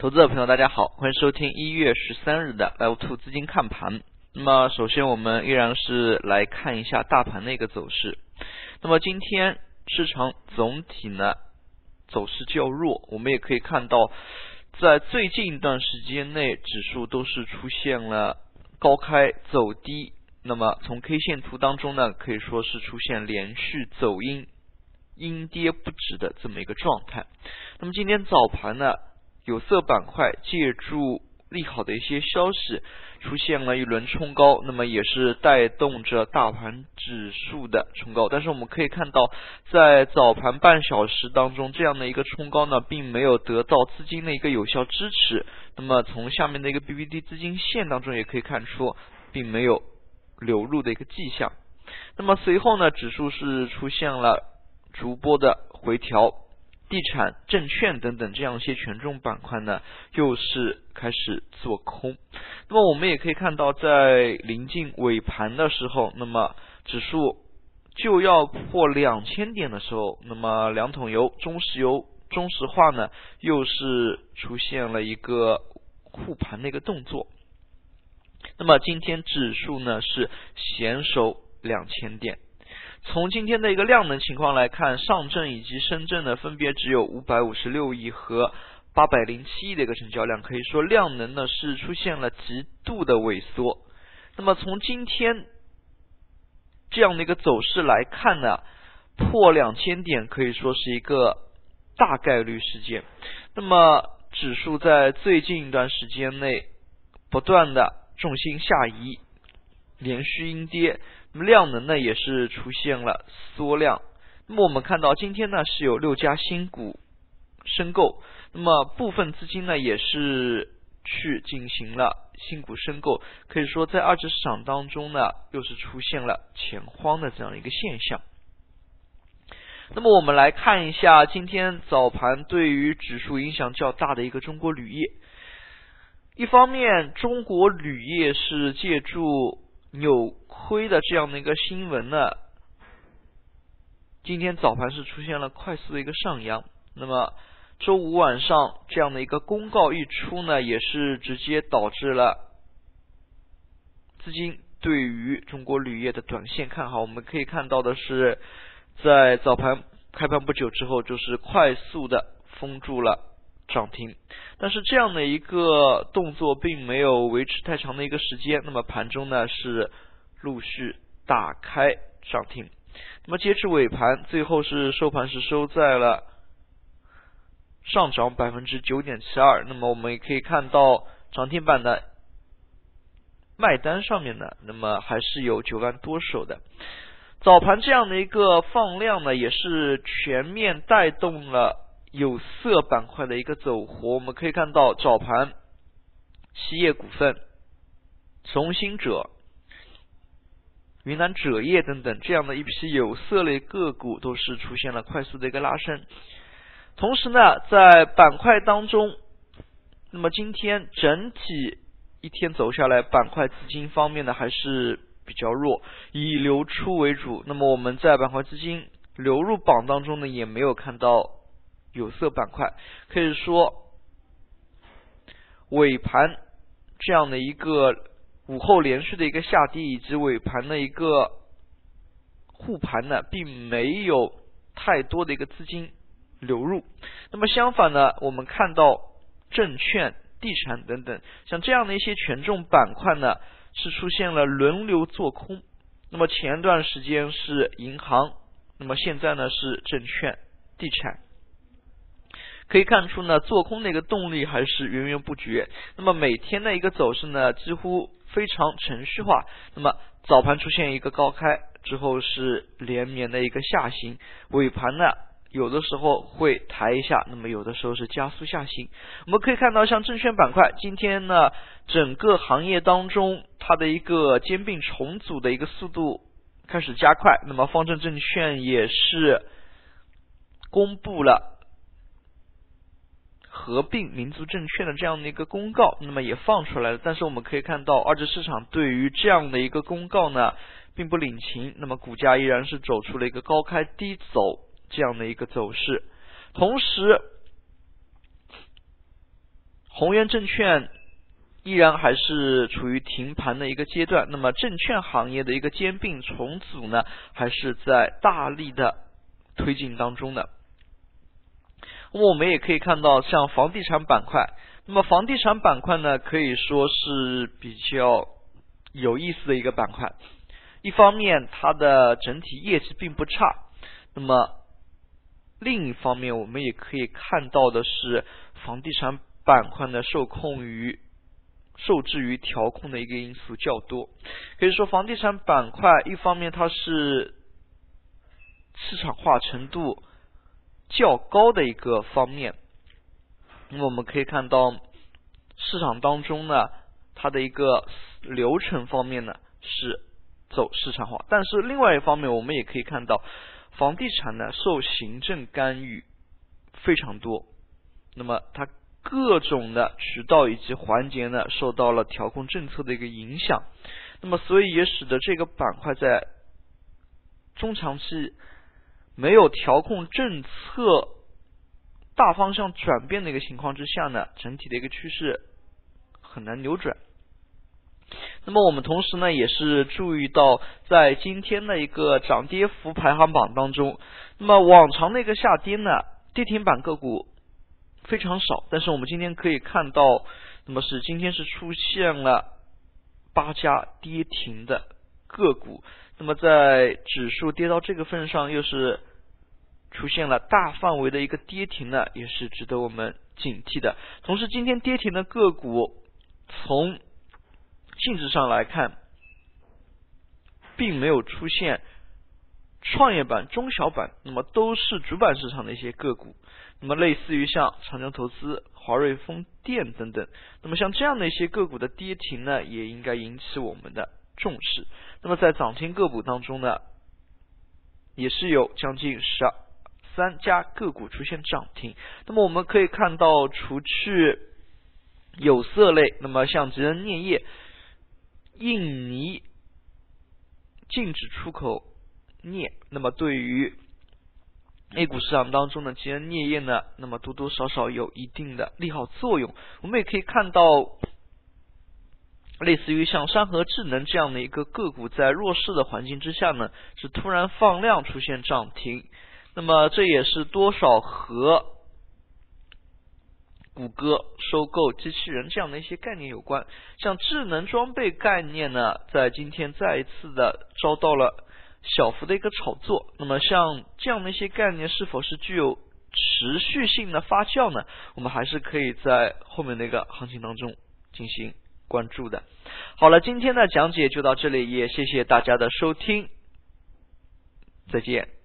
投资者朋友，大家好，欢迎收听一月十三日的 Live Two 资金看盘。那么，首先我们依然是来看一下大盘的一个走势。那么，今天市场总体呢走势较弱，我们也可以看到，在最近一段时间内，指数都是出现了高开走低。那么，从 K 线图当中呢，可以说是出现连续走阴、阴跌不止的这么一个状态。那么，今天早盘呢？有色板块借助利好的一些消息，出现了一轮冲高，那么也是带动着大盘指数的冲高。但是我们可以看到，在早盘半小时当中，这样的一个冲高呢，并没有得到资金的一个有效支持。那么从下面的一个 BBD 资金线当中也可以看出，并没有流入的一个迹象。那么随后呢，指数是出现了逐波的回调。地产、证券等等这样一些权重板块呢，又是开始做空。那么我们也可以看到，在临近尾盘的时候，那么指数就要破两千点的时候，那么两桶油、中石油、中石化呢，又是出现了一个护盘的一个动作。那么今天指数呢是险守两千点。从今天的一个量能情况来看，上证以及深圳呢，分别只有五百五十六亿和八百零七亿的一个成交量，可以说量能呢是出现了极度的萎缩。那么从今天这样的一个走势来看呢，破两千点可以说是一个大概率事件。那么指数在最近一段时间内不断的重心下移，连续阴跌。那么量能呢也是出现了缩量。那么我们看到今天呢是有六家新股申购，那么部分资金呢也是去进行了新股申购，可以说在二级市场当中呢又是出现了钱荒的这样一个现象。那么我们来看一下今天早盘对于指数影响较大的一个中国铝业。一方面，中国铝业是借助扭亏的这样的一个新闻呢，今天早盘是出现了快速的一个上扬。那么周五晚上这样的一个公告一出呢，也是直接导致了资金对于中国铝业的短线看好。我们可以看到的是，在早盘开盘不久之后，就是快速的封住了。涨停，但是这样的一个动作并没有维持太长的一个时间，那么盘中呢是陆续打开涨停，那么截至尾盘，最后是收盘是收在了上涨百分之九点七二，那么我们也可以看到涨停板的卖单上面呢，那么还是有九万多手的，早盘这样的一个放量呢，也是全面带动了。有色板块的一个走活，我们可以看到早盘，锡业股份、中兴者、云南锗业等等这样的一批有色类个股都是出现了快速的一个拉升。同时呢，在板块当中，那么今天整体一天走下来，板块资金方面呢还是比较弱，以流出为主。那么我们在板块资金流入榜当中呢，也没有看到。有色板块可以说尾盘这样的一个午后连续的一个下跌，以及尾盘的一个护盘呢，并没有太多的一个资金流入。那么相反呢，我们看到证券、地产等等像这样的一些权重板块呢，是出现了轮流做空。那么前段时间是银行，那么现在呢是证券、地产。可以看出呢，做空的一个动力还是源源不绝。那么每天的一个走势呢，几乎非常程序化。那么早盘出现一个高开之后是连绵的一个下行，尾盘呢有的时候会抬一下，那么有的时候是加速下行。我们可以看到，像证券板块今天呢，整个行业当中它的一个兼并重组的一个速度开始加快。那么方正证券也是公布了。合并民族证券的这样的一个公告，那么也放出来了。但是我们可以看到，二级市场对于这样的一个公告呢，并不领情。那么股价依然是走出了一个高开低走这样的一个走势。同时，宏源证券依然还是处于停盘的一个阶段。那么证券行业的一个兼并重组呢，还是在大力的推进当中的。那么我们也可以看到，像房地产板块，那么房地产板块呢，可以说是比较有意思的一个板块。一方面，它的整体业绩并不差，那么另一方面，我们也可以看到的是，房地产板块呢受控于受制于调控的一个因素较多。可以说，房地产板块一方面它是市场化程度较高的一个方面，那么我们可以看到市场当中呢，它的一个流程方面呢是。走市场化，但是另外一方面，我们也可以看到，房地产呢受行政干预非常多，那么它各种的渠道以及环节呢受到了调控政策的一个影响，那么所以也使得这个板块在中长期没有调控政策大方向转变的一个情况之下呢，整体的一个趋势很难扭转。那么我们同时呢，也是注意到，在今天的一个涨跌幅排行榜当中，那么往常的一个下跌呢，跌停板个股非常少，但是我们今天可以看到，那么是今天是出现了八家跌停的个股，那么在指数跌到这个份上，又是出现了大范围的一个跌停呢，也是值得我们警惕的。同时，今天跌停的个股从性质上来看，并没有出现创业板、中小板，那么都是主板市场的一些个股。那么类似于像长江投资、华瑞风电等等，那么像这样的一些个股的跌停呢，也应该引起我们的重视。那么在涨停个股当中呢，也是有将近十二三家个股出现涨停。那么我们可以看到，除去有色类，那么像吉恩镍业。印尼禁止出口镍，那么对于 A 股市场当中的吉恩镍业呢，那么多多少少有一定的利好作用。我们也可以看到，类似于像山河智能这样的一个个股，在弱势的环境之下呢，是突然放量出现涨停，那么这也是多少和。谷歌收购机器人这样的一些概念有关，像智能装备概念呢，在今天再一次的遭到了小幅的一个炒作。那么像这样的一些概念是否是具有持续性的发酵呢？我们还是可以在后面的一个行情当中进行关注的。好了，今天的讲解就到这里，也谢谢大家的收听，再见。